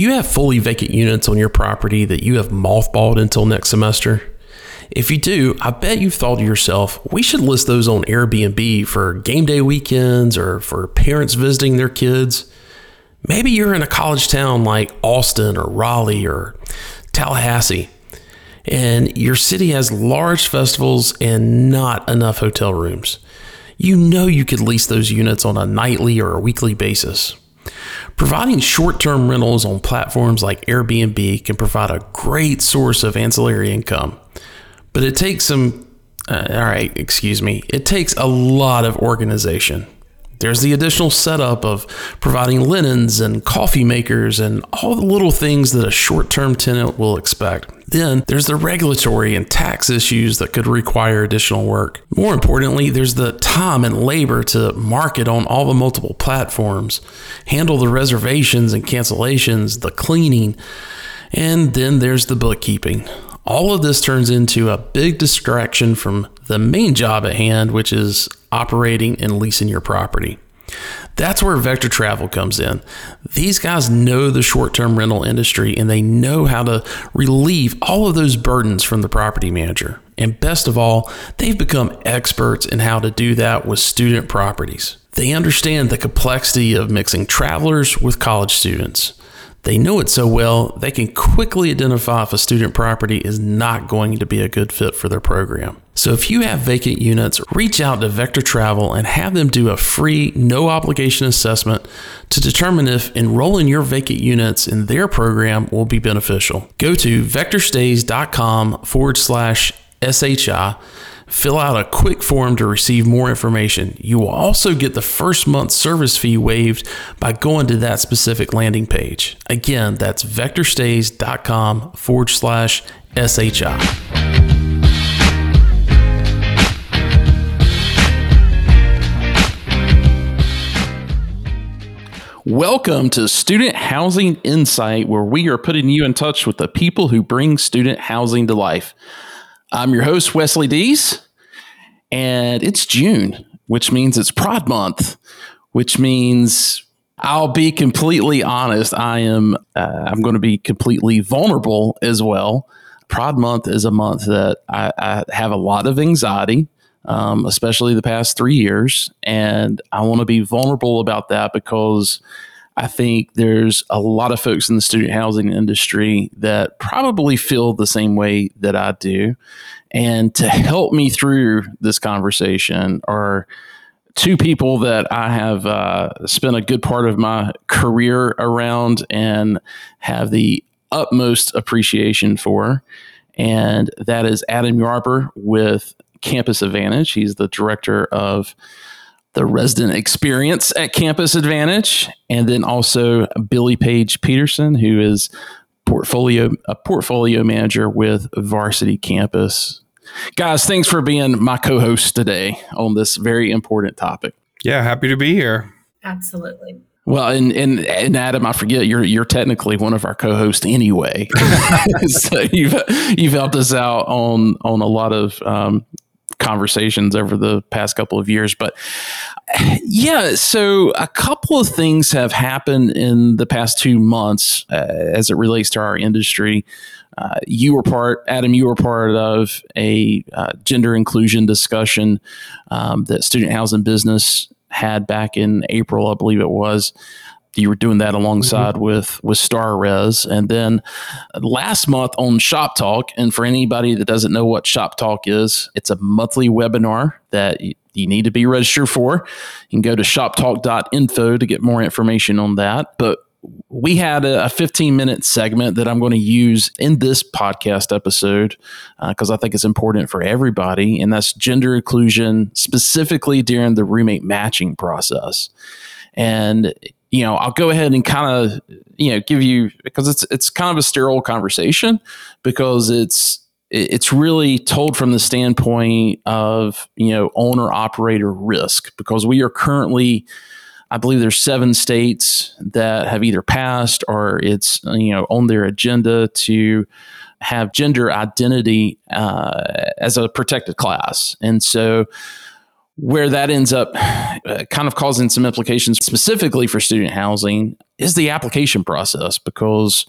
You have fully vacant units on your property that you have mothballed until next semester? If you do, I bet you've thought to yourself, we should list those on Airbnb for game day weekends or for parents visiting their kids. Maybe you're in a college town like Austin or Raleigh or Tallahassee, and your city has large festivals and not enough hotel rooms. You know you could lease those units on a nightly or a weekly basis. Providing short term rentals on platforms like Airbnb can provide a great source of ancillary income. But it takes some, uh, all right, excuse me, it takes a lot of organization. There's the additional setup of providing linens and coffee makers and all the little things that a short term tenant will expect. Then there's the regulatory and tax issues that could require additional work. More importantly, there's the time and labor to market on all the multiple platforms, handle the reservations and cancellations, the cleaning, and then there's the bookkeeping. All of this turns into a big distraction from the main job at hand, which is operating and leasing your property. That's where Vector Travel comes in. These guys know the short term rental industry and they know how to relieve all of those burdens from the property manager. And best of all, they've become experts in how to do that with student properties. They understand the complexity of mixing travelers with college students. They know it so well, they can quickly identify if a student property is not going to be a good fit for their program. So if you have vacant units, reach out to Vector Travel and have them do a free, no obligation assessment to determine if enrolling your vacant units in their program will be beneficial. Go to vectorstays.com forward slash SHI Fill out a quick form to receive more information. You will also get the first month service fee waived by going to that specific landing page. Again, that's vectorstays.com forward slash SHI. Welcome to Student Housing Insight, where we are putting you in touch with the people who bring student housing to life. I'm your host, Wesley Dees, and it's June, which means it's Pride Month, which means I'll be completely honest. I am. Uh, I'm going to be completely vulnerable as well. Pride Month is a month that I, I have a lot of anxiety, um, especially the past three years, and I want to be vulnerable about that because I think there's a lot of folks in the student housing industry that probably feel the same way that I do. And to help me through this conversation are two people that I have uh, spent a good part of my career around and have the utmost appreciation for. And that is Adam Yarber with Campus Advantage. He's the director of the resident experience at Campus Advantage, and then also Billie-Page Peterson, who is portfolio a portfolio manager with Varsity Campus. Guys, thanks for being my co-host today on this very important topic. Yeah, happy to be here. Absolutely. Well, and, and and Adam, I forget you're you're technically one of our co-hosts anyway. so you've you've helped us out on on a lot of um, conversations over the past couple of years. But yeah, so a couple of things have happened in the past two months uh, as it relates to our industry. Uh, you were part, Adam, you were part of a uh, gender inclusion discussion um, that Student Housing Business had back in April, I believe it was you were doing that alongside mm-hmm. with with StarRez, and then last month on ShopTalk. And for anybody that doesn't know what ShopTalk is, it's a monthly webinar that you, need to be registered for. You can go to shoptalk.info to get more information on that. But we had a, a 15 minute segment that I'm going to use in this podcast episode because uh, I think it's important for everybody, and that's gender inclusion, specifically during the roommate matching process. And you know, I'll go ahead and kind of, you know, give you because it's it's kind of a sterile conversation because it's it's really told from the standpoint of you know owner operator risk because we are currently I believe there's seven states that have either passed or it's you know on their agenda to have gender identity uh, as a protected class, and so where that ends up uh, kind of causing some implications specifically for student housing is the application process because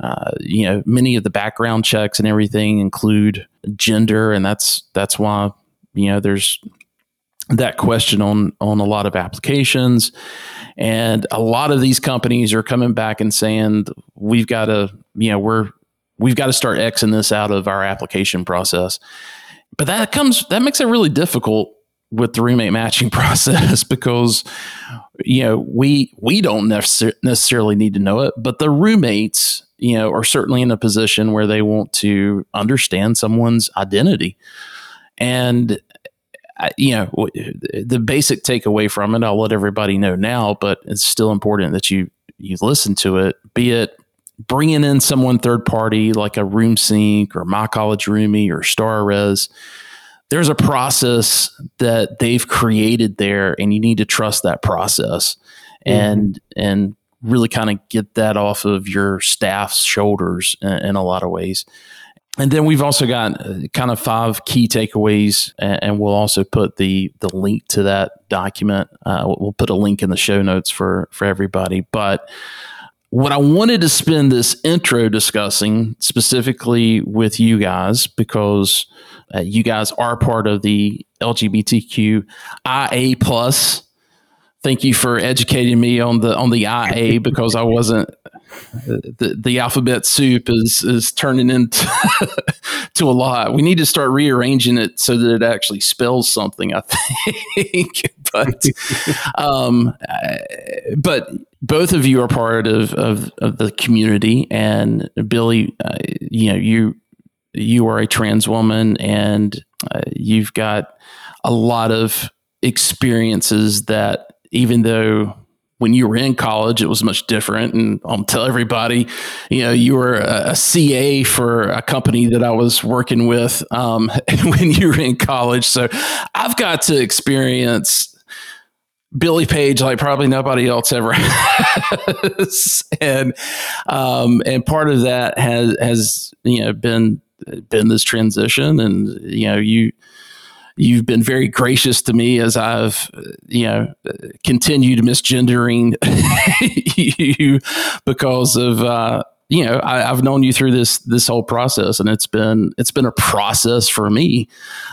uh, you know many of the background checks and everything include gender, and that's that's why you know there's that question on on a lot of applications. And a lot of these companies are coming back and saying we've got to you know we're we've got to start xing this out of our application process. But that comes that makes it really difficult with the roommate matching process because you know we we don't necessarily need to know it but the roommates you know are certainly in a position where they want to understand someone's identity and uh, you know, the basic takeaway from it, I'll let everybody know now, but it's still important that you you listen to it. Be it bringing in someone third party like a room RoomSync or My College Roomie or StarRez. There's a process that they've created there, and you need to trust that process, mm-hmm. and and really kind of get that off of your staff's shoulders in, in a lot of ways. And then we've also got uh, kind of five key takeaways, and we'll also put the the link to that document. Uh, we'll put a link in the show notes for for everybody. But what I wanted to spend this intro discussing specifically with you guys, because uh, you guys are part of the LGBTQIA plus. Thank you for educating me on the on the IA because I wasn't the, the alphabet soup is is turning into to a lot. We need to start rearranging it so that it actually spells something. I think, but um, but both of you are part of of, of the community, and Billie, uh, you know you you are a trans woman, and uh, you've got a lot of experiences that even though when you were in college, it was much different. And I'll tell everybody, you know, you were a, a CA for a company that I was working with um, when you were in college. So I've got to experience Billie-Page like probably nobody else ever has. and um, and part of that has has you know been been this transition and you know you you've been very gracious to me as I've, you know, continued misgendering you because of, uh, you know, I, have known you through this this whole process, and it's been it's been a process for me,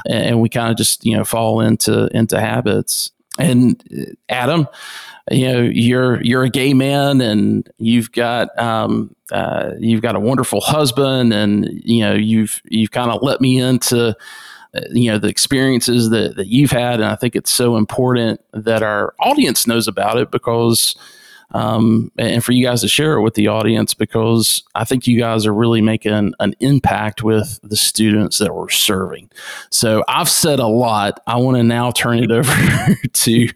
and we kind of just you know fall into into habits. And uh, Adam, you know, you're you're a gay man, and you've got um, uh, you've got a wonderful husband, and you know you've you've kind of let me into you know the experiences that, that you've had. And i think it's so important that our audience knows about it because um, and for you guys to share it with the audience because i think you guys are really making an impact with the students that we're serving. So i've said a lot. I want to now turn it over to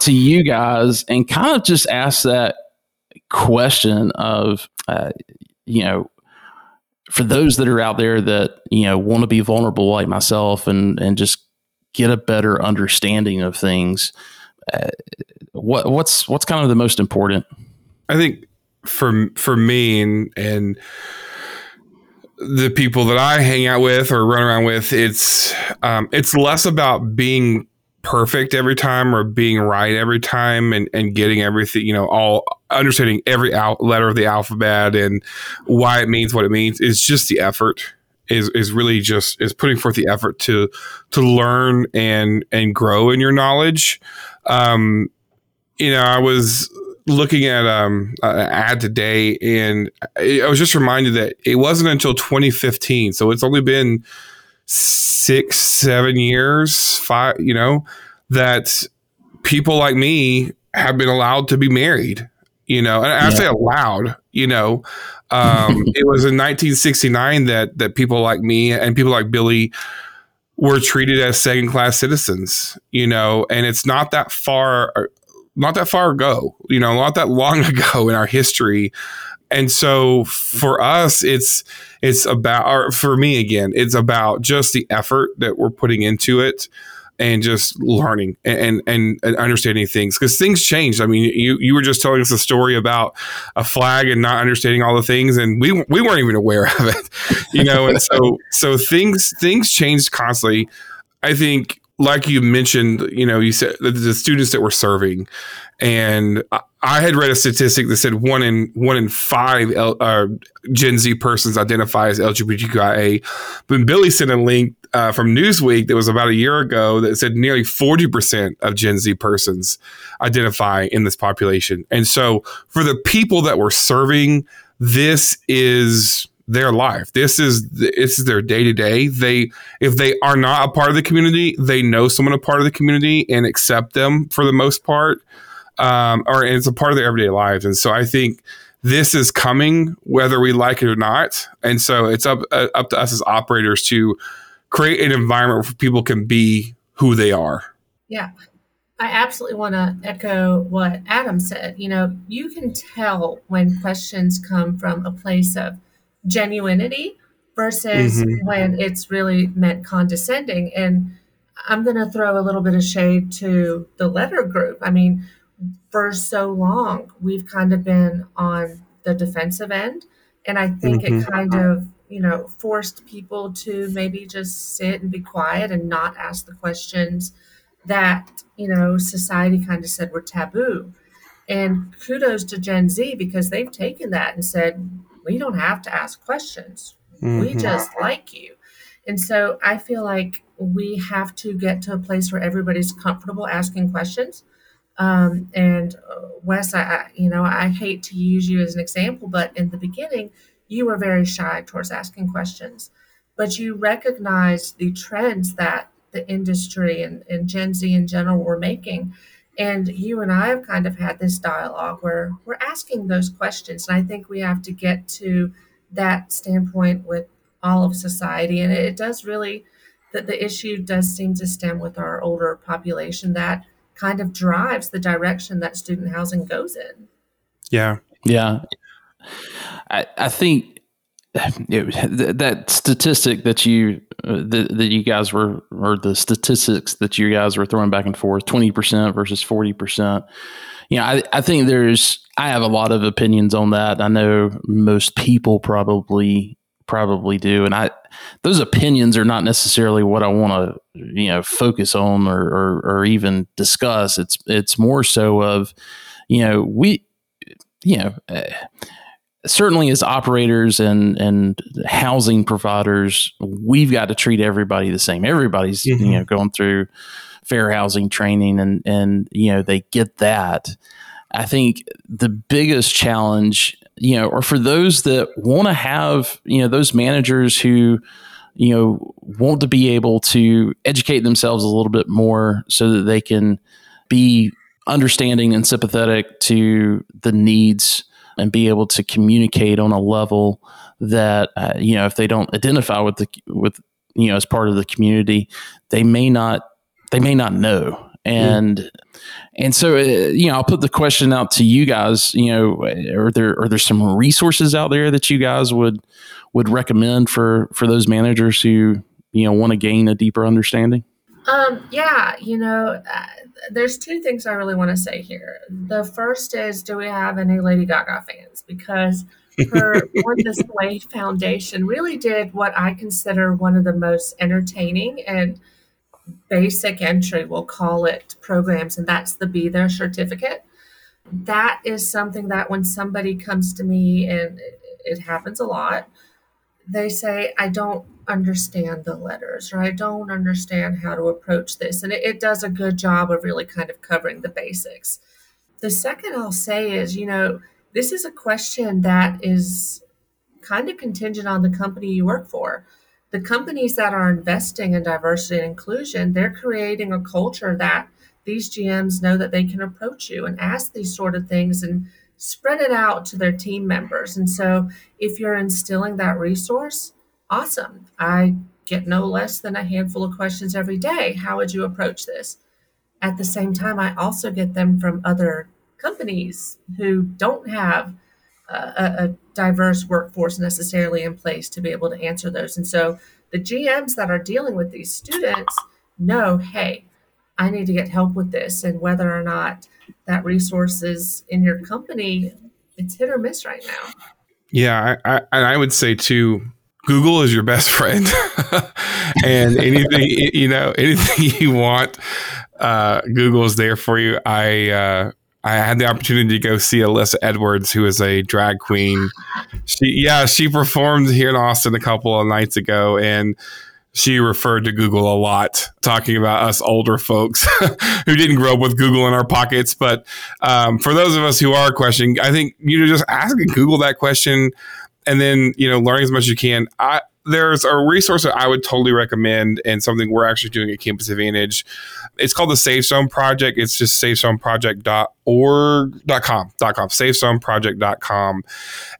to you guys and kind of just ask that question of uh, you know for those that are out there that you know want to be vulnerable like myself and and just get a better understanding of things uh, what what's what's kind of the most important i think for for me and and the people that i hang out with or run around with it's um, it's less about being perfect every time or being right every time and, and getting everything, you know, all understanding every letter of the alphabet and why it means what it means is just the effort is is really just is putting forth the effort to to learn and and grow in your knowledge. Um, you know, I was looking at um an ad today and I was just reminded that it wasn't until 2015, so it's only been six, seven years, five, you know, that people like me have been allowed to be married, you know, and I say allowed, you know, um, it was in 1969 that, that people like me and people like Billie were treated as second class citizens, you know, and it's not that far, not that far ago, you know, not that long ago in our history and so for us it's it's about or for me again it's about just the effort that we're putting into it and just learning and and, and understanding things because things change. I mean, you you were just telling us a story about a flag and not understanding all the things, and we we weren't even aware of it, you know. And so so things things change constantly. I think like you mentioned, you know, you said the, students that we're serving, and I, I had read a statistic that said one in one in five L, uh, Gen Z persons identify as LGBTQIA. But Billy sent a link uh, from Newsweek that was about a year ago that said nearly forty percent of Gen Z persons identify in this population. And so, for the people that we're serving, this is their life. This is is their day to day. They if they are not a part of the community, they know someone a part of the community and accept them for the most part, um, or it's a part of their everyday lives. And so I think this is coming whether we like it or not. And so it's up uh, up to us as operators to create an environment where people can be who they are. Yeah. I absolutely want to echo what Adam said. You know, you can tell when questions come from a place of genuinity versus mm-hmm. when it's really meant condescending. And I'm going to throw a little bit of shade to the letter group. I mean, for so long, we've kind of been on the defensive end. And I think mm-hmm. it kind of, you know, forced people to maybe just sit and be quiet and not ask the questions that, you know, society kind of said were taboo. And kudos to Gen Z because they've taken that and said, we don't have to ask questions. Mm-hmm. We just like you. And so I feel like we have to get to a place where everybody's comfortable asking questions. Um, and uh, Wes, I, I, you know, I hate to use you as an example, but in the beginning, you were very shy towards asking questions, but you recognized the trends that the industry and, and Gen Z in general were making. And you and I have kind of had this dialogue where we're asking those questions. And I think we have to get to that standpoint with all of society. And it does really, that the issue does seem to stem with our older population that kind of drives the direction that student housing goes in. Yeah. Yeah. I, I think it, that statistic that you uh, that, that you guys were or the statistics that you guys were throwing back and forth 20% versus 40% you know I, I think there's i have a lot of opinions on that. I know most people probably probably do. And i those opinions are not necessarily what i want to you know focus on or, or or even discuss. It's it's more so of you know we you know uh, certainly as operators and and housing providers, we've got to treat everybody the same. Everybody's mm-hmm. you know going through fair housing training, and and you know they get that. I think the biggest challenge, you know, or for those that want to have, you know, those managers who, you know, want to be able to educate themselves a little bit more so that they can be understanding and sympathetic to the needs and be able to communicate on a level that uh, you know if they don't identify with the with you know as part of the community they may not they may not know and mm. and so uh, you know i'll put the question out to you guys you know are there are there some resources out there that you guys would would recommend for for those managers who you know want to gain a deeper understanding um yeah you know uh, there's two things I really want to say here. The first is, do we have any Lady Gaga fans? Because her Born This Way Foundation really did what I consider one of the most entertaining and basic entry, we'll call it, programs, and that's the Be There certificate. That is something that when somebody comes to me, and it happens a lot, they say, I don't understand the letters or I don't understand how to approach this. And it, it, does a good job of really kind of covering the basics. The second I'll say is, you know, this is a question that is kind of contingent on the company you work for. The companies that are investing in diversity and inclusion, they're creating a culture that these GMs know that they can approach you and ask these sort of things and spread it out to their team members. And so if you're instilling that resource, awesome. I get no less than a handful of questions every day. How would you approach this? At the same time, I also get them from other companies who don't have a, a, diverse workforce necessarily in place to be able to answer those. And so the GMs that are dealing with these students know, hey, I need to get help with this. And whether or not that resource is in your company, it's hit or miss right now. Yeah, I, I, I would say too, Google is your best friend, and anything you know, anything you want, uh, Google is there for you. I uh, I had the opportunity to go see Alyssa Edwards, who is a drag queen. She yeah, she performed here in Austin a couple of nights ago, and she referred to Google a lot, talking about us older folks who didn't grow up with Google in our pockets. But um, for those of us who are questioning, I think you know just asking Google that question and then you know learning as much as you can. I there's a resource that I would totally recommend and something we're actually doing at Campus Advantage. It's called the Safe Zone Project. It's just safezoneproject.org.com, .com, safezoneproject.com.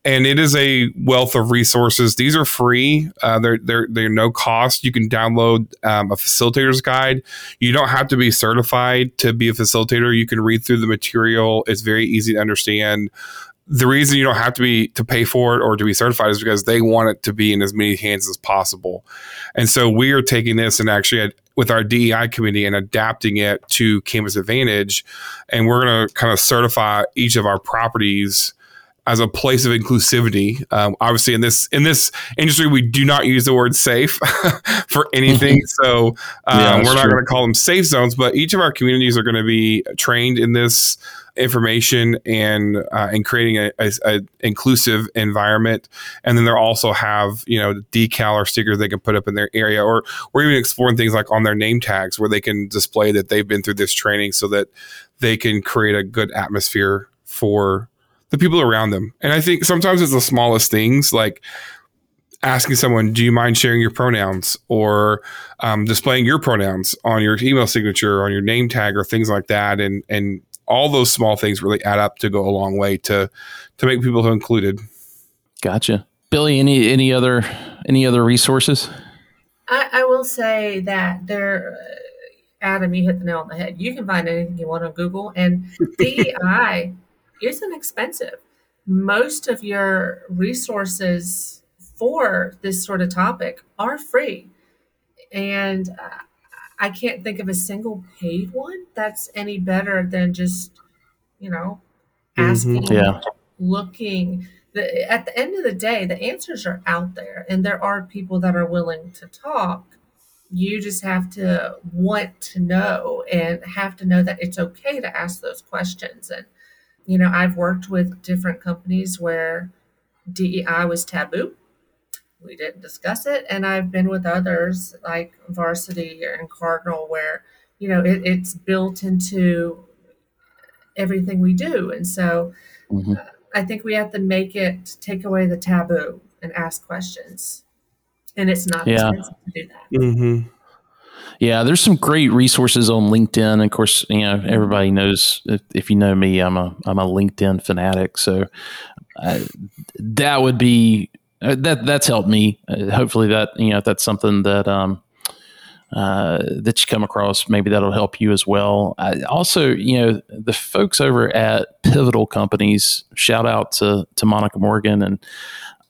And it is a wealth of resources. These are free. Uh, they're, they're, they're no cost. You can download um, a facilitator's guide. You don't have to be certified to be a facilitator. You can read through the material. It's very easy to understand the reason you don't have to be to pay for it or to be certified is because they want it to be in as many hands as possible. And so we are taking this and actually with our DEI committee and adapting it to Campus Advantage, and we're going to kind of certify each of our properties as a place of inclusivity. Um, obviously, in this in this industry, we do not use the word safe for anything. so um, yeah, we're not going to call them safe zones, but each of our communities are going to be trained in this information and uh, and creating a, a, a, inclusive environment. And then they'll also have you know decal or stickers they can put up in their area, or we're even exploring things like on their name tags where they can display that they've been through this training, so that they can create a good atmosphere for the people around them. And I think sometimes it's the smallest things like asking someone, "Do you mind sharing your pronouns?" or um, displaying your pronouns on your email signature, or on your name tag, or things like that, and and all those small things really add up to go a long way to to make people included. Gotcha, Billie. Any any other any other resources? I, I will say that there, uh, Adam, you hit the nail on the head. You can find anything you want on Google, and DEI isn't expensive. Most of your resources for this sort of topic are free, and uh, I can't think of a single paid one that's any better than just, you know, mm-hmm. asking, mm-hmm. yeah. looking. The, at the end of the day, the answers are out there, and there are people that are willing to talk. You just have to want to know and have to know that it's okay to ask those questions. And, you know, I've worked with different companies where DEI was taboo we didn't discuss it. And I've been with others like Varsity and Cardinal where, you know, it, it's built into everything we do. And so mm-hmm. uh, I think we have to make it take away the taboo and ask questions. And it's not yeah. expensive to do that. Mm-hmm. Yeah, there's some great resources on LinkedIn. Of course, you know everybody knows if, if you know me, I'm a I'm a LinkedIn fanatic. So uh, that would be that that's helped me. Uh, hopefully, that you know that's something that um, uh, that you come across. Maybe that'll help you as well. I, also, you know, the folks over at Pivotal Companies. Shout out to to Monica Morgan and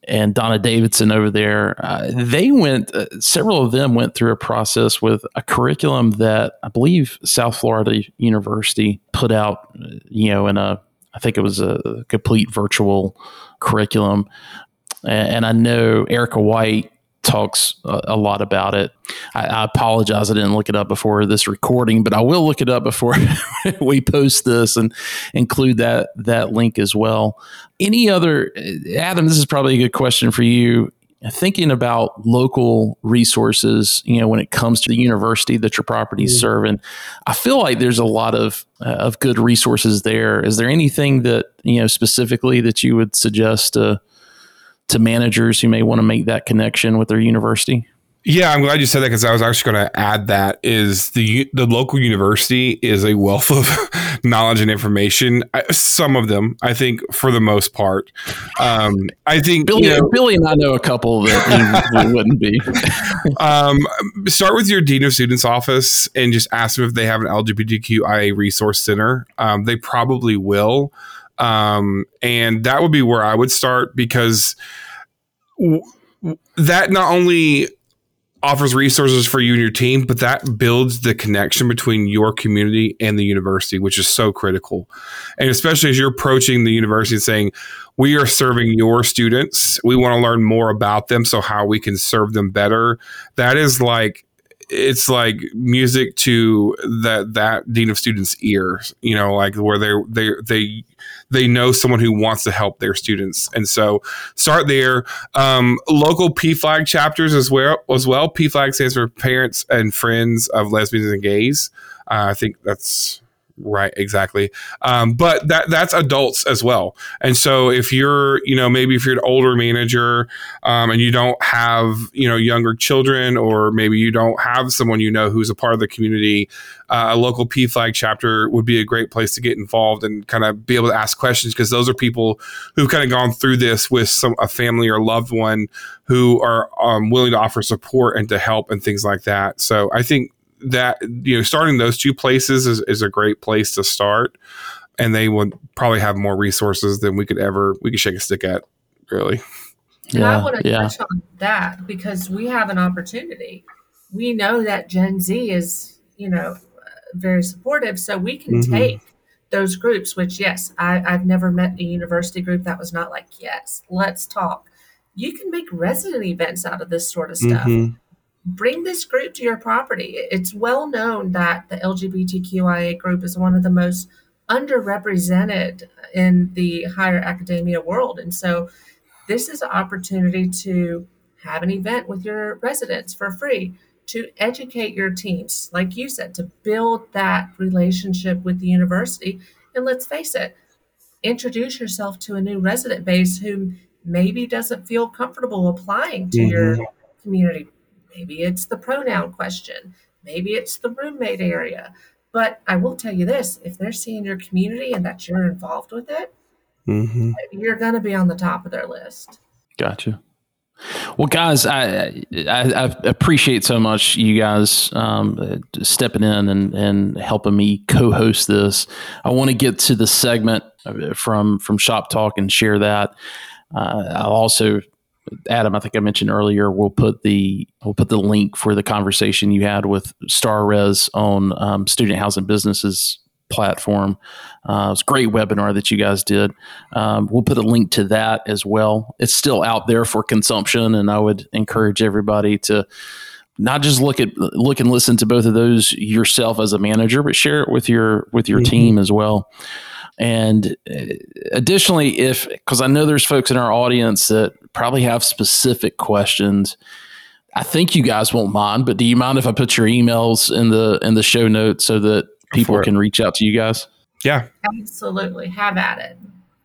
and Donna Davidson over there. Uh, they went. Uh, several of them went through a process with a curriculum that I believe South Florida University put out. You know, in a I think it was a complete virtual curriculum and I know Erica White talks a, lot about it. I, I, apologize, I didn't look it up before this recording, but I will look it up before we post this and include that that link as well. Any other, Adam? This is probably a good question for you. Thinking about local resources, you know, when it comes to the university that your property is mm-hmm. serving, I feel like there's a lot of uh, of good resources there. Is there anything that you know specifically that you would suggest to to managers who may want to make that connection with their university? Yeah, I'm glad you said that because I was actually going to add that is the the local university is a wealth of knowledge and information. Some of them, I think, for the most part. Um, I think Billie, you know, Billie and I know a couple that wouldn't be. um, start with your dean of students office and just ask them if they have an LGBTQIA resource center. Um, they probably will. Um, and that would be where I would start because w- that not only offers resources for you and your team, but that builds the connection between your community and the university, which is so critical. And especially as you're approaching the university and saying, we are serving your students, we want to learn more about them, so how we can serve them better. That is like it's like music to that that dean of students ears you know like where they they they they know someone who wants to help their students. And so start there. Um, local pflag chapters as well as well. Pflag stands for parents and friends of lesbians and gays. Uh, i think that's Right, exactly. Um, but that that's adults as well. And so if you're, you know, maybe if you're an older manager um, and you don't have, you know, younger children, or maybe you don't have someone you know who's a part of the community, uh, a local p flag chapter would be a great place to get involved and kind of be able to ask questions because those are people who've kind of gone through this with some a family or loved one who are um, willing to offer support and to help and things like that. So I think that you know starting those two places is, is a great place to start and they would probably have more resources than we could ever we could shake a stick at really and yeah, I want to yeah. touch on that because we have an opportunity. We know that Gen Z is, you know, very supportive, so we can mm-hmm. take those groups. Which, yes, I, I've never met a university group that was not like, yes, let's talk. You can make resident events out of this sort of stuff. Mm-hmm bring this group to your property. It's well known that the LGBTQIA group is one of the most underrepresented in the higher academia world. And so this is an opportunity to have an event with your residents for free, to educate your teams, like you said, to build that relationship with the university. And let's face it, introduce yourself to a new resident base who maybe doesn't feel comfortable applying to mm-hmm. your community Maybe it's the pronoun question. Maybe it's the roommate area. But I will tell you this if they're seeing your community and that you're involved with it, mm-hmm. you're going to be on the top of their list. Gotcha. Well, guys, I, I, I appreciate so much you guys um, stepping in and, and helping me co-host this. I want to get to the segment from from ShopTalk and share that. Uh, I'll also Adam, I think I mentioned earlier, we'll put the we'll put the link for the conversation you had with StarRez on um, Student Housing Businesses platform. Uh, it was a great webinar that you guys did. Um, we'll put a link to that as well. It's still out there for consumption, and I would encourage everybody to not just look at look and listen to both of those yourself as a manager, but share it with your with your mm-hmm. team as well. And uh, additionally, if because I know there's folks in our audience that probably have specific questions. I think you guys won't mind, but do you mind if I put your emails in the in the show notes so that people can reach out to you guys? Yeah, absolutely. Have at it.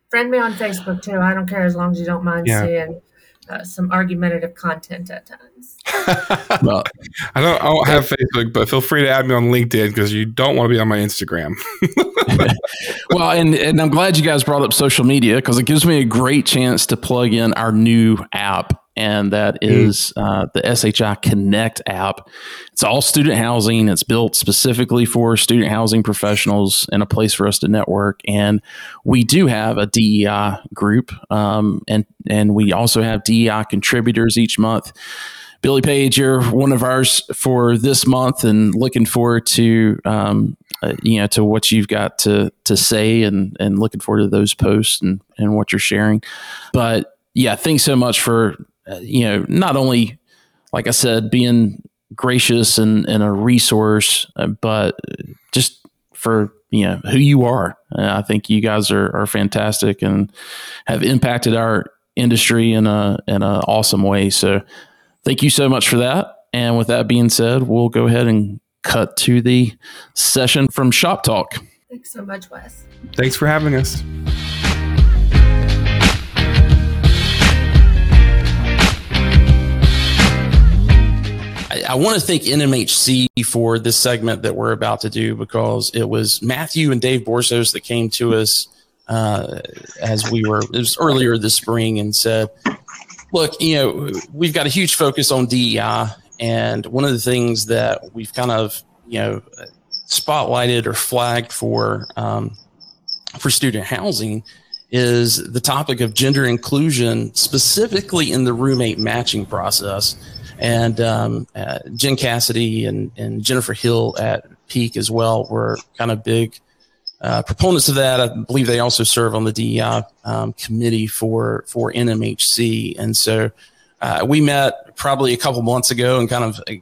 Friend me on Facebook too. I don't care as long as you don't mind yeah. seeing uh, some argumentative content at times. well, I don't, I don't have Facebook, but feel free to add me on LinkedIn because you don't want to be on my Instagram. well, and, and I'm glad you guys brought up social media because it gives me a great chance to plug in our new app and that is hmm. uh, the SHI Connect app. It's all student housing. It's built specifically for student housing professionals and a place for us to network. And we do have a DEI group, um, and and we also have DEI contributors each month. Billie-Page, you're one of ours for this month, and looking forward to um, uh, you know to what you've got to to say, and and looking forward to those posts and and what you're sharing. But yeah, thanks so much for you know, not only, like I said, being gracious and, and a resource, uh, but just for you know who you are. Uh, I think you guys are, are fantastic and have impacted our industry in a in an awesome way. So thank you so much for that. And with that being said, we'll go ahead and cut to the session from ShopTalk. Thanks so much, Wes. Thanks for having us. I, want to thank NMHC for this segment that we're about to do because it was Matthew and Dave Borsos that came to us uh, as we were, it was earlier this spring and said, look, you know, we've got a huge focus on DEI. And one of the things that we've kind of, you know, spotlighted or flagged for, um, for student housing is the topic of gender inclusion, specifically in the roommate matching process and um, uh, Jen Cassidy and, and Jennifer Hill at Peak as well were kind of big uh, proponents of that. I believe they also serve on the DEI um, committee for for NMHC, and so uh, we met probably a couple months ago and kind of uh,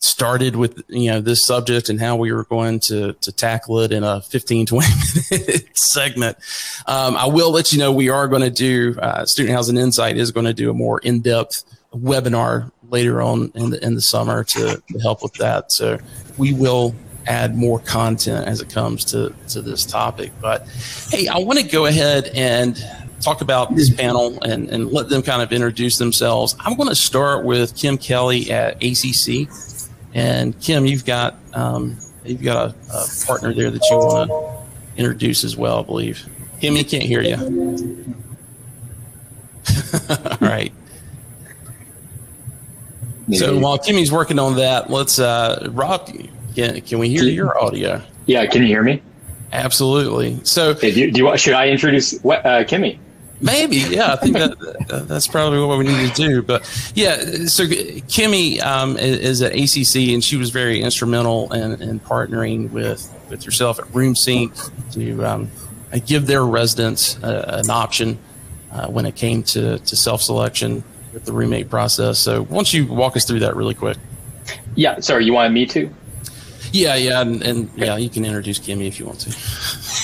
started with you know this subject and how we were going to to tackle it in a 15 20 minute segment um, i will let you know we are going to do uh, student housing insight is going to do a more in-depth webinar later on in the in the summer to, to help with that so we will add more content as it comes to to this topic but hey i want to go ahead and talk about this panel and, and let them kind of introduce themselves. I'm going to start with Kim Kelley at ACC. And Kim, you've got um, you've got a, a, partner there that you want to introduce as well, I believe. Kim, he can't hear you. All right. So while Kimmy's working on that, let's uh, Rob. Can, can we hear your audio? Yeah, can you hear me? Absolutely. So, okay, do, you, do you, should I introduce uh, Kimmy? Maybe, yeah. I think that that's probably what we need to do. But yeah, so Kimmy um, is at ACC, and she was very instrumental in, in partnering with with yourself at RoomSync to um, give their residents uh, an option uh, when it came to to self selection with the roommate process. So, why don't you walk us through that really quick? Yeah, sorry, you wanted me to? Yeah, yeah, and, and yeah, you can introduce Kimmy if you want to.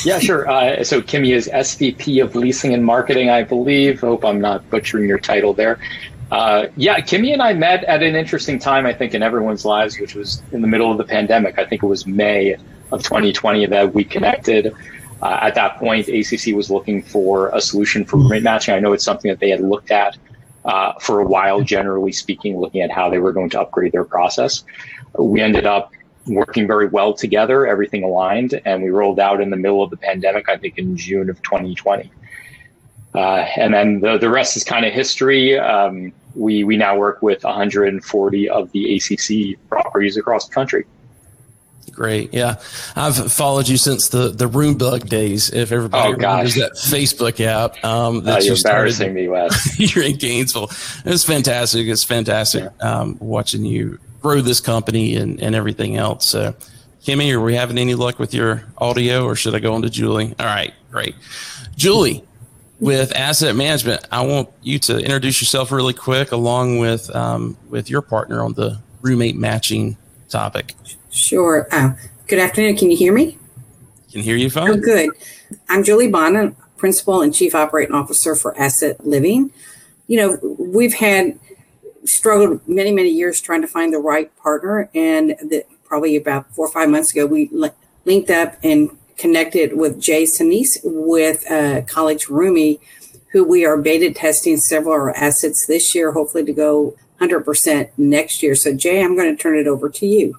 yeah, sure. Uh, so Kimmy is SVP of Leasing and Marketing, I believe. Hope I'm not butchering your title there. Uh, yeah, Kimmy and I met at an interesting time, I think, in everyone's lives, which was in the middle of the pandemic. I think it was May of 2020 that we connected. Uh, at that point, ACC was looking for a solution for roommate matching. I know it's something that they had looked at uh, for a while, generally speaking, looking at how they were going to upgrade their process. We ended up working very well together, everything aligned, and we rolled out in the middle of the pandemic, I think in June of 2020. Uh, and then the, the rest is kind of history. Um, we, we now work with 140 of the ACC properties across the country. Great. Yeah. I've followed you since the, the Room Bug days. If everybody oh, remembers that Facebook app. Um, that uh, you're you embarrassing me, Wes. you're in Gainesville. It's fantastic. It's fantastic yeah. um, watching you grow this company and, and everything else. So, Kimmy, are we having any luck with your audio or should I go on to Julie? All right, great. Julie, with asset management, I want you to introduce yourself really quick along with um, with your partner on the roommate matching topic. Sure. Uh, good afternoon. Can you hear me? Can hear you fine. Oh, good. I'm Julie Bond, Principal and Chief Operating Officer for Asset Living. You know, we've had struggled many, many years trying to find the right partner. And that probably about four or five months ago, we linked up and connected with Jay Sensi with uh, College Roomie, who we are beta testing several of our assets this year, hopefully to go 100% next year. So, Jay, I'm going to turn it over to you.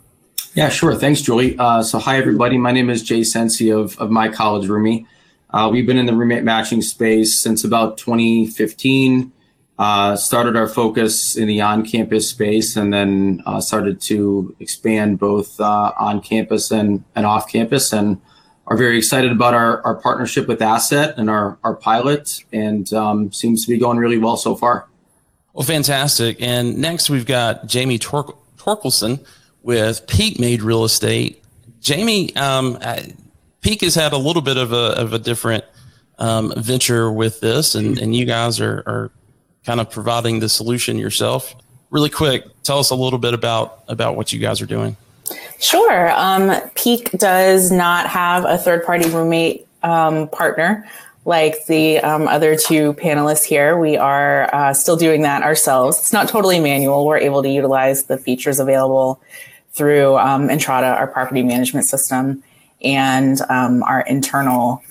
Yeah, sure. Thanks, Julie. Uh, so, hi, everybody. My name is Jay Sensi of, of My College Roomie. Uh, we've been in the roommate matching space since about 2015 uh, started our focus in the on-campus space and then uh, started to expand both uh, on campus and, and off campus and are very excited about our, our partnership with asset and our, our pilot and um, seems to be going really well so far well fantastic and next we've got jamie Tor- torkelson with PeakMade real estate jamie um, peak has had a little bit of a, of a different um, venture with this and, and you guys are, are kind of providing the solution yourself. Really quick, tell us a little bit about about what you guys are doing. Sure. Um, Peak does not have a third party roommate um, partner like the um, other two panelists here. We are uh, still doing that ourselves. It's not totally manual. We're able to utilize the features available through um, Entrata, our property management system, and um, our internal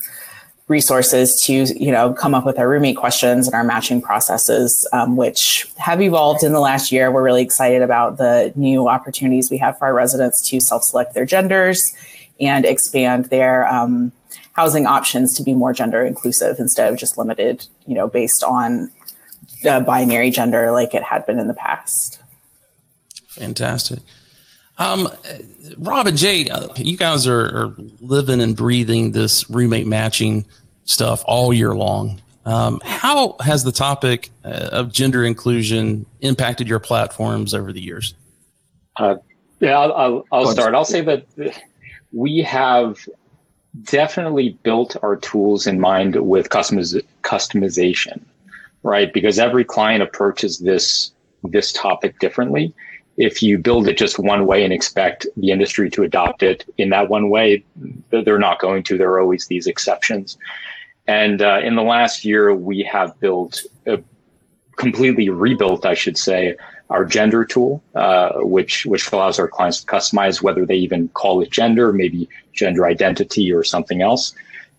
resources to you know come up with our roommate questions and our matching processes um, which have evolved in the last year. We're really excited about the new opportunities we have for our residents to self-select their genders and expand their um, housing options to be more gender inclusive instead of just limited you know based on binary gender like it had been in the past. Fantastic um, Rob and Jay, uh, you guys are, are, living and breathing this roommate matching stuff all year long. Um, how has the topic uh, of gender inclusion impacted your platforms over the years? Uh, yeah, I'll, I'll, I'll start. I'll say that we have definitely built our tools in mind with customiz- customization, right? Because every client approaches this this topic differently. If you build it just one way and expect the industry to adopt it in that one way, they're not going to. There are always these exceptions. And uh, in the last year, we have built, a, completely rebuilt, I should say, our gender tool, uh, which which allows our clients to customize whether they even call it gender, maybe gender identity or something else.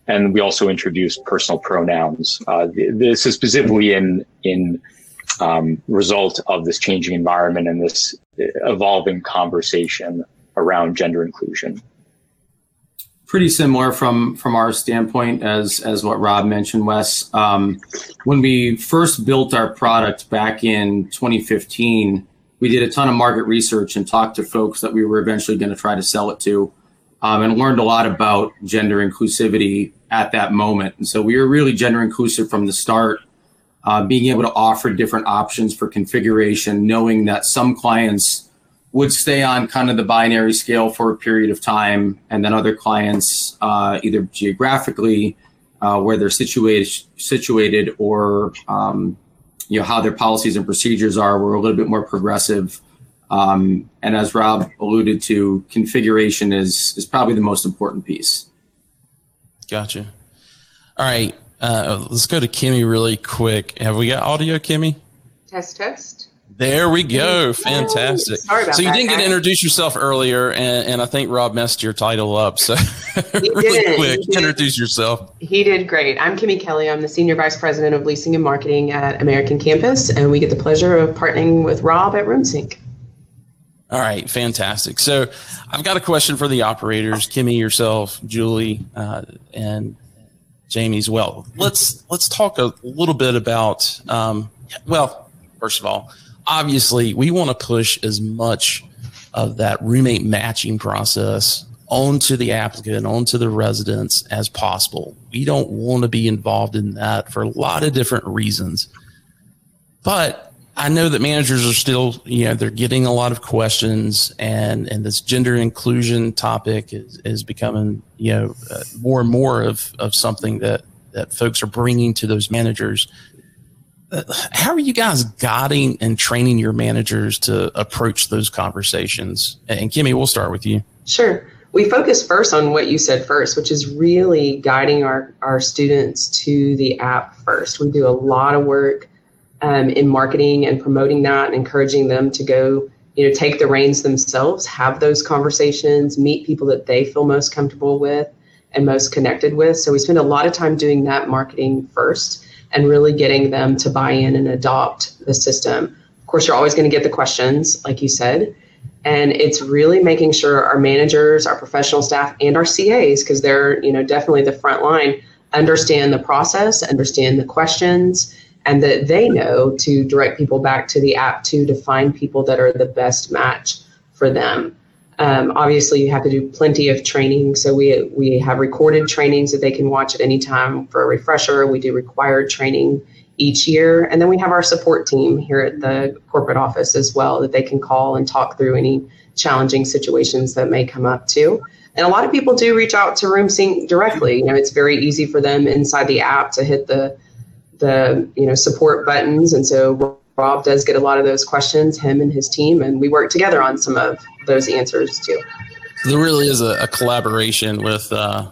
And we also introduced personal pronouns. Uh, this is specifically in in um, result of this changing environment and this evolving conversation around gender inclusion. Pretty similar from from our standpoint as as what Rob mentioned, Wes. Um, when we first built our product back in 2015, we did a ton of market research and talked to folks that we were eventually going to try to sell it to, um, and learned a lot about gender inclusivity at that moment. And so we were really gender inclusive from the start, uh, being able to offer different options for configuration, knowing that some clients would stay on kind of the binary scale for a period of time, and then other clients, uh, either geographically, uh, where they're situated, situated, or um, you know how their policies and procedures are, were a little bit more progressive. Um, and as Rob alluded to, configuration is is probably the most important piece. Gotcha. All right, uh, let's go to Kimmy really quick. Have we got audio, Kimmy? Test, test. There we go. Fantastic. Sorry about so you that, didn't get to introduce yourself earlier, and, and I think Rob messed your title up. So really didn't. quick, introduce yourself. He did great. I'm Kimmy Kelley. I'm the Senior Vice President of Leasing and Marketing at American Campus, and we get the pleasure of partnering with Rob at RoomSync. All right, fantastic. So I've got a question for the operators, Kimmy, yourself, Julie, uh, and Jamie as well. Let's let's talk a little bit about. Um, well, first of all, obviously, we want to push as much of that roommate matching process onto the applicant, onto the residents as possible. We don't want to be involved in that for a lot of different reasons. But I know that managers are still, you know, they're getting a lot of questions, and and this gender inclusion topic is, is becoming, you know, uh, more and more of of something that that folks are bringing to those managers. Uh, how are you guys guiding and training your managers to approach those conversations? And Kimmy, we'll start with you. Sure. We focus first on what you said first, which is really guiding our, our students to the app first. We do a lot of work um, in marketing and promoting that and encouraging them to go, you know, take the reins themselves, have those conversations, meet people that they feel most comfortable with and most connected with. So we spend a lot of time doing that marketing first and really getting them to buy in and adopt the system. Of course, you're always going to get the questions, like you said. And it's really making sure our managers, our professional staff, and our CAs, because they're you know definitely the front line, understand the process, understand the questions, and that they know to direct people back to the app to to find people that are the best match for them. Um, obviously, you have to do plenty of training. So we we have recorded trainings that they can watch at any time for a refresher. We do required training each year, and then we have our support team here at the corporate office as well that they can call and talk through any challenging situations that may come up too. And a lot of people do reach out to RoomSync directly. You know, it's very easy for them inside the app to hit the the you know support buttons, and so Rob does get a lot of those questions. Him and his team, and we work together on some of those answers too. There really is a, a collaboration with uh,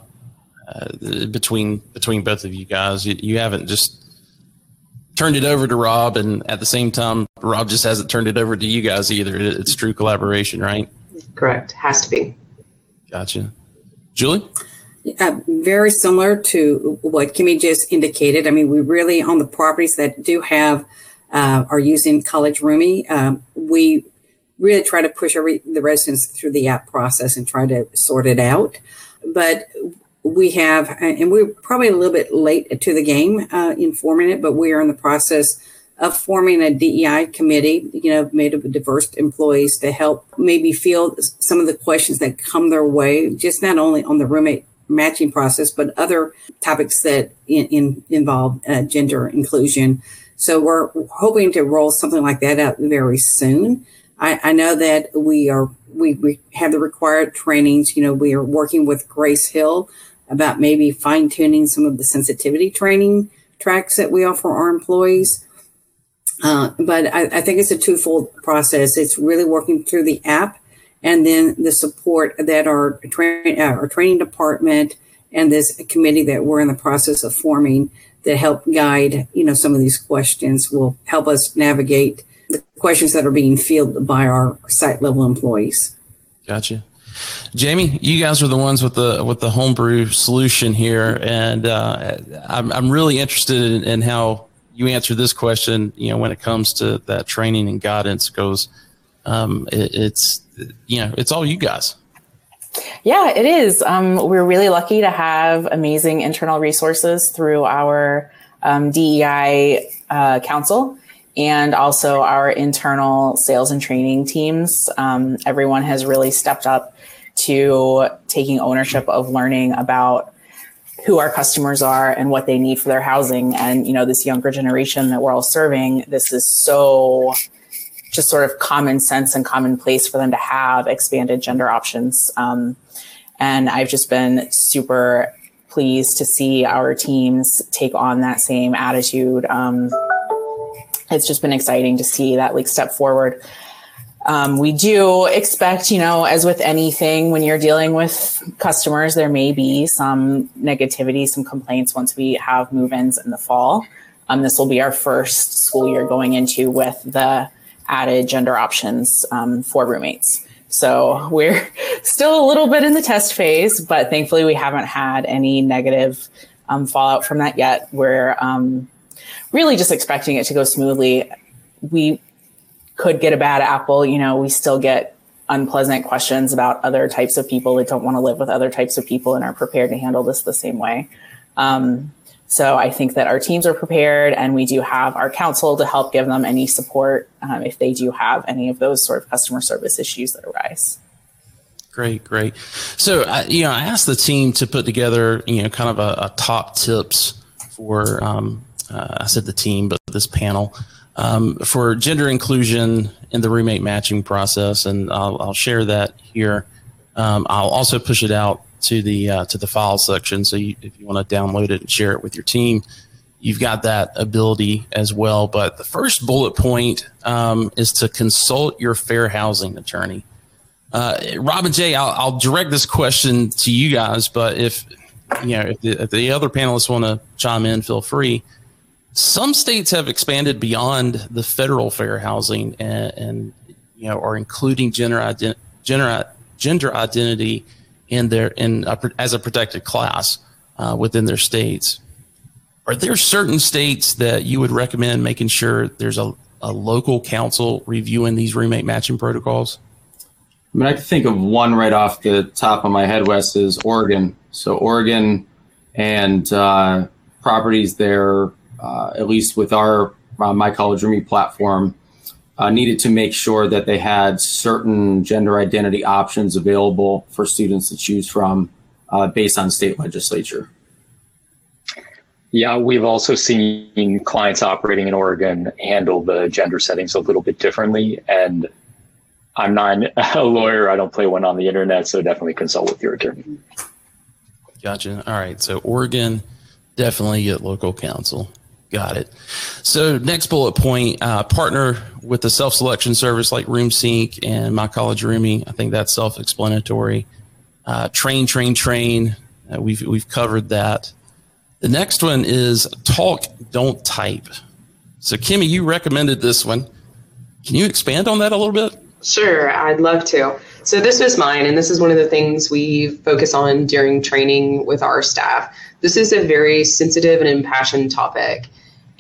uh, between between both of you guys. You, you haven't just turned it over to Rob, and at the same time, Rob just hasn't turned it over to you guys either. It- It's true collaboration, right? Correct. Has to be. Gotcha. Julie? Uh, very similar to what Kimmy just indicated. I mean, we really on the properties that do have uh, are using College Roomie. Um, we really try to push every the residents through the app process and try to sort it out. But we have, and we're probably a little bit late to the game uh, in forming it, but we are in the process of forming a DEI committee, you know, made of diverse employees to help maybe field some of the questions that come their way, just not only on the roommate matching process, but other topics that in, in involve uh, gender inclusion. So we're hoping to roll something like that out very soon. I, I know that we are we, we have the required trainings. You know, we are working with Grace Hill about maybe fine tuning some of the sensitivity training tracks that we offer our employees. Uh, but I, I, think it's a twofold process. It's really working through the app and then the support that our, train, uh, our training department and this committee that we're in the process of forming that help guide, you know, some of these questions will help us navigate the questions that are being fielded by our site level employees. Gotcha. Jamie, you guys are the ones with the with the homebrew solution here, and uh, I'm I'm really interested in, in, how you answer this question. You know, when it comes to that training and guidance goes, um, it, it's you know it's all you guys. Yeah, it is. Um, we're really lucky to have amazing internal resources through our um, DEI uh, council and also our internal sales and training teams. Um, everyone has really stepped up to taking ownership of learning about who our customers are and what they need for their housing. And, you know, this younger generation that we're all serving, this is so just sort of common sense and commonplace for them to have expanded gender options. Um, and I've just been super pleased to see our teams take on that same attitude. Um, it's just been exciting to see that like step forward. Um, we do expect, you know, as with anything, when you're dealing with customers, there may be some negativity, some complaints once we have move ins in the fall. Um, this will be our first school year going into with the added gender options um, for roommates. So we're still a little bit in the test phase, but thankfully we haven't had any negative um, fallout from that yet. We're um, really just expecting it to go smoothly. We could get a bad apple. You know, we still get unpleasant questions about other types of people that don't want to live with other types of people and are prepared to handle this the same way. Um, so I think that our teams are prepared, and we do have our council to help give them any support um, if they do have any of those sort of customer service issues that arise. Great, great. So, uh, you know, I asked the team to put together, you know, kind of a, a top tips for um, uh, I said the team, but this panel um, for gender inclusion in the roommate matching process, and I'll, I'll share that here. Um, I'll also push it out to the uh, to the file section, so you, if you want to download it and share it with your team, you've got that ability as well. But the first bullet point um, is to consult your fair housing attorney. Uh, Rob and Jay, I'll, I'll direct this question to you guys, but if you know if the, if the other panelists want to chime in, feel free some states have expanded beyond the federal fair housing and, and you know are including gender ident- gender gender identity in their in a, as a protected class uh, within their states. Are there certain states that you would recommend making sure there's a, a local counsel reviewing these roommate matching protocols? I mean, I can think of one right off the top of my head, Wes, is Oregon. So Oregon and uh, properties there uh, at least with our uh, My College Roomie platform, uh, needed to make sure that they had certain gender identity options available for students to choose from uh, based on state legislature. Yeah, we've also seen clients operating in Oregon handle the gender settings a little bit differently. And I'm not a lawyer, I don't play one on the internet, so definitely consult with your attorney. Gotcha. All right. So, Oregon, definitely get local counsel. Got it. So next bullet point, uh, partner with a self-selection service like RoomSync and My College Roomie. I think that's self-explanatory. Uh, train, train, train. Uh, we've we've covered that. The next one is talk, don't type. So Kimmy, you recommended this one. Can you expand on that a little bit? Sure, I'd love to. So this was mine, and this is one of the things we focus on during training with our staff. This is a very sensitive and impassioned topic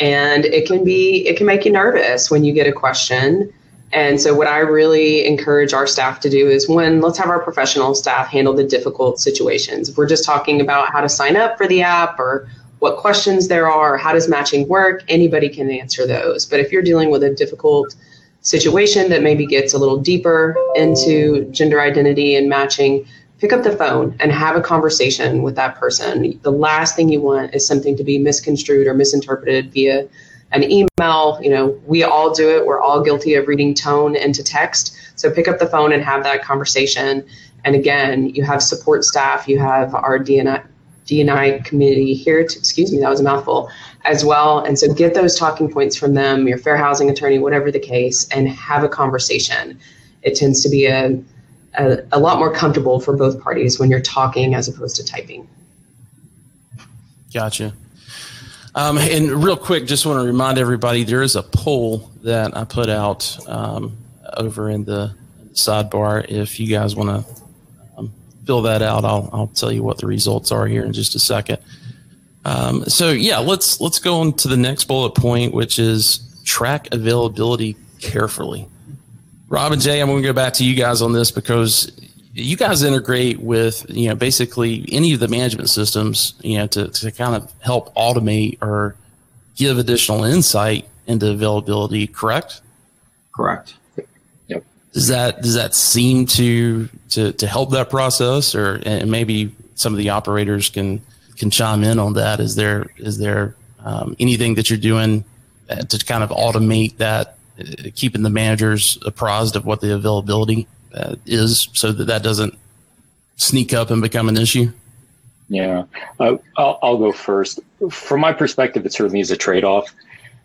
and it can be it can make you nervous when you get a question. And so what i really encourage our staff to do is when let's have our professional staff handle the difficult situations. If we're just talking about how to sign up for the app or what questions there are how does matching work anybody can answer those. But if you're dealing with a difficult situation that maybe gets a little deeper into gender identity and matching pick up the phone and have a conversation with that person. The last thing you want is something to be misconstrued or misinterpreted via an email. You know, we all do it. We're all guilty of reading tone into text. So pick up the phone and have that conversation. And again, you have support staff, you have our DNI, DNI committee here. To, excuse me, that was a mouthful as well. And so get those talking points from them, your fair housing attorney, whatever the case, and have a conversation. It tends to be a a, a lot more comfortable for both parties when you're talking as opposed to typing. Gotcha. Um, and real quick, just want to remind everybody there is a poll that I put out um, over in the sidebar. If you guys want to um, fill that out, I'll, I'll tell you what the results are here in just a second. Um, so yeah, let's let's go on to the next bullet point, which is track availability carefully. Rob and Jay, I'm going to go back to you guys on this because you guys integrate with you know basically any of the management systems you know to, to kind of help automate or give additional insight into availability correct? Correct. Yep. Does that does that seem to to to help that process or and maybe some of the operators can can chime in on that? Is there is there um, anything that you're doing uh, to kind of automate that keeping the managers apprised of what the availability uh, is so that that doesn't sneak up and become an issue? Yeah, uh, I'll, I'll, go first. From my perspective, it certainly is a trade off.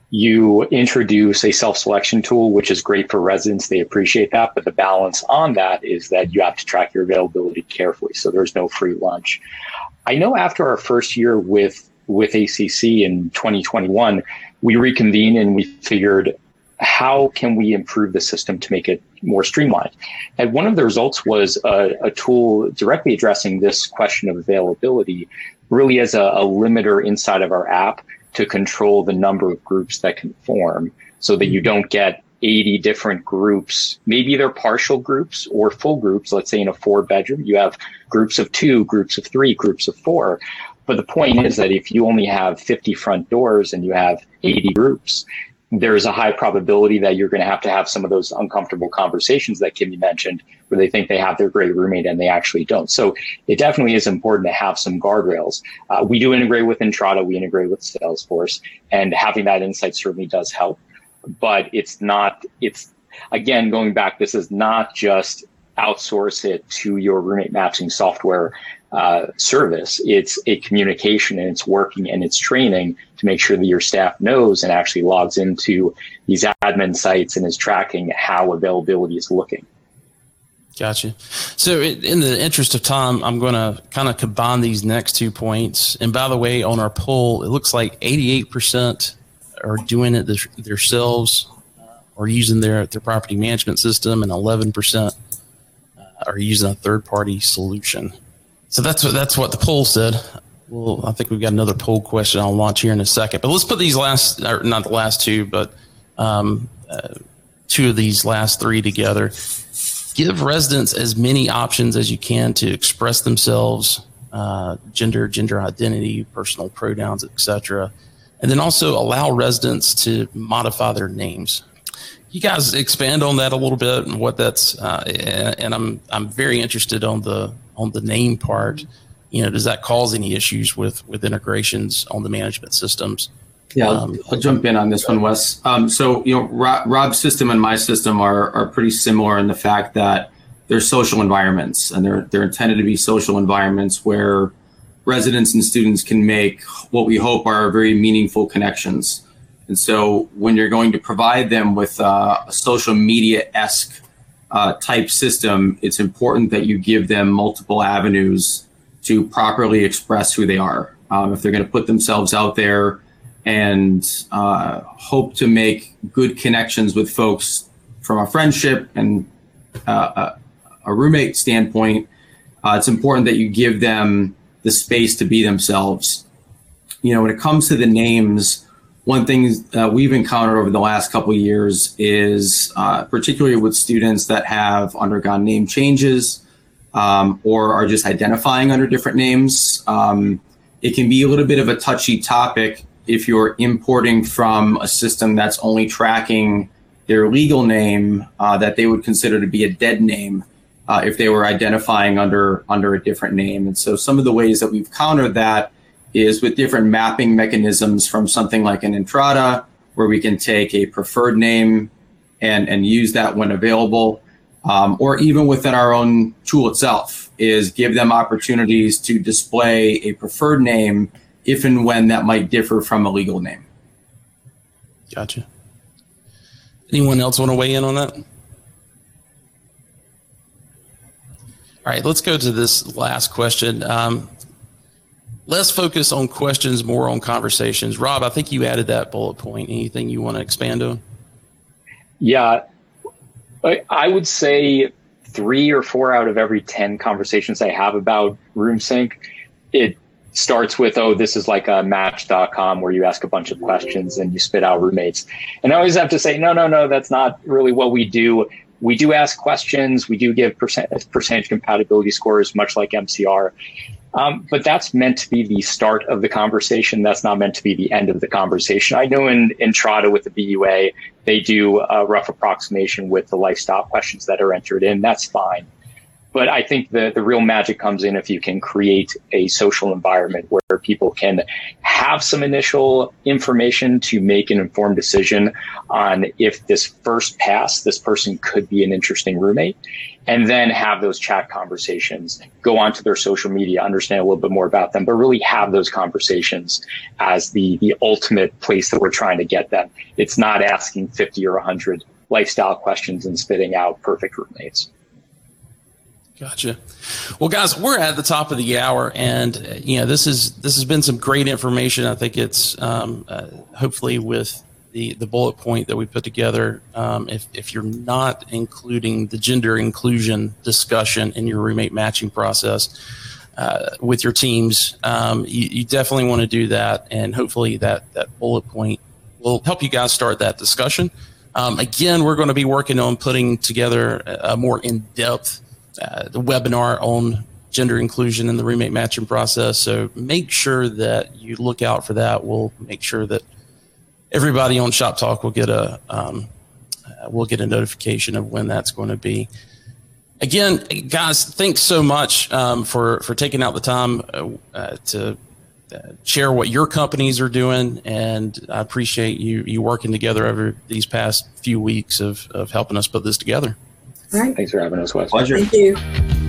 You introduce a self selection tool, which is great for residents. They appreciate that. But the balance on that is that you have to track your availability carefully. So there's no free lunch. I know after our first year with, with ACC in 2021, we reconvened and we figured how can we improve the system to make it more streamlined? And one of the results was a, a tool directly addressing this question of availability, really as a, a limiter inside of our app to control the number of groups that can form so that you mm-hmm. don't get 80 different groups. Maybe they're partial groups or full groups. Let's say in a four bedroom, you have groups of two, groups of three, groups of four. But the point is that if you only have 50 front doors and you have 80 groups, there's a high probability that you're going to have to have some of those uncomfortable conversations that Kimmy mentioned, where they think they have their great roommate and they actually don't. So it definitely is important to have some guardrails. Uh, we do integrate with Entrata, we integrate with Salesforce, and having that insight certainly does help. But it's not, it's again, going back, this is not just outsource it to your roommate matching software uh, service. It's a communication and it's working and it's training to make sure that your staff knows and actually logs into these admin sites and is tracking how availability is looking. Gotcha. So, in the interest of time, I'm going to kind of combine these next two points. And by the way, on our poll, it looks like 88% are doing it themselves or using their, their property management system, and 11% are using a third party solution. So that's what that's what the poll said. Well, I think we've got another poll question I'll launch here in a second. But let's put these last, or not the last two, but um, uh, two of these last three together. Give residents as many options as you can to express themselves, uh, gender, gender identity, personal pronouns, etc., and then also allow residents to modify their names. You guys expand on that a little bit and what that's, uh, and I'm I'm very interested on the on the name part, you know, does that cause any issues with with integrations on the management systems? Yeah, I'll, um, I'll jump in on this one, Wes. Um, so you know, Rob, Rob's system and my system are are pretty similar in the fact that they're social environments, and they're they're intended to be social environments where residents and students can make what we hope are very meaningful connections. And so, when you're going to provide them with uh, a social media esque uh, type system, it's important that you give them multiple avenues to properly express who they are. Um, if they're going to put themselves out there and uh, hope to make good connections with folks from a friendship and uh, a, roommate standpoint, uh, it's important that you give them the space to be themselves. You know, when it comes to the names, one thing uh, we've encountered over the last couple years is uh, particularly with students that have undergone name changes um, or are just identifying under different names um, it can be a little bit of a touchy topic if you're importing from a system that's only tracking their legal name uh, that they would consider to be a dead name uh, if they were identifying under under a different name. And so some of the ways that we've countered that is with different mapping mechanisms from something like an Entrata, where we can take a preferred name and and use that when available, um, or even within our own tool itself, is give them opportunities to display a preferred name if and when that might differ from a legal name. Gotcha. Anyone else want to weigh in on that? All right, let's go to this last question. Um, less focus on questions, more on conversations. Rob, I think you added that bullet point. Anything you want to expand on? Yeah, I would say three or four out of every 10 conversations I have about RoomSync, it starts with, oh, this is like a match.com where you ask a bunch of questions and you spit out roommates. And I always have to say, no, no, no, that's not really what we do we do ask questions. We do give percent, percentage compatibility scores, much like MCR. Um, but that's meant to be the start of the conversation. That's not meant to be the end of the conversation. I know in, Entrata with the BUA, they do a rough approximation with the lifestyle questions that are entered in. That's fine. But I think the, the real magic comes in if you can create a social environment where people can have some initial information to make an informed decision on if this first pass, this person could be an interesting roommate, and then have those chat conversations, go onto their social media, understand a little bit more about them, but really have those conversations as the, the ultimate place that we're trying to get them. It's not asking 50 or 100 lifestyle questions and spitting out perfect roommates. Gotcha. Well, guys, we're at the top of the hour, and uh, you know this is this has been some great information. I think it's um, uh, hopefully with the the bullet point that we put together. Um, if if you're not including the gender inclusion discussion in your roommate matching process uh, with your teams, um, you, you definitely want to do that, and hopefully that that bullet point will help you guys start that discussion. Um, again, we're going to be working on putting together a more in depth uh, the webinar on gender inclusion in the roommate matching process. So make sure that you look out for that. We'll make sure that everybody on ShopTalk will get a um, uh, will get a notification of when that's going to be. Again, guys, thanks so much um, for for taking out the time uh, uh to uh, share what your companies are doing, and I appreciate you you working together over these past few weeks of of helping us put this together. All right. Thanks for having us, Wes. Pleasure. Thank you.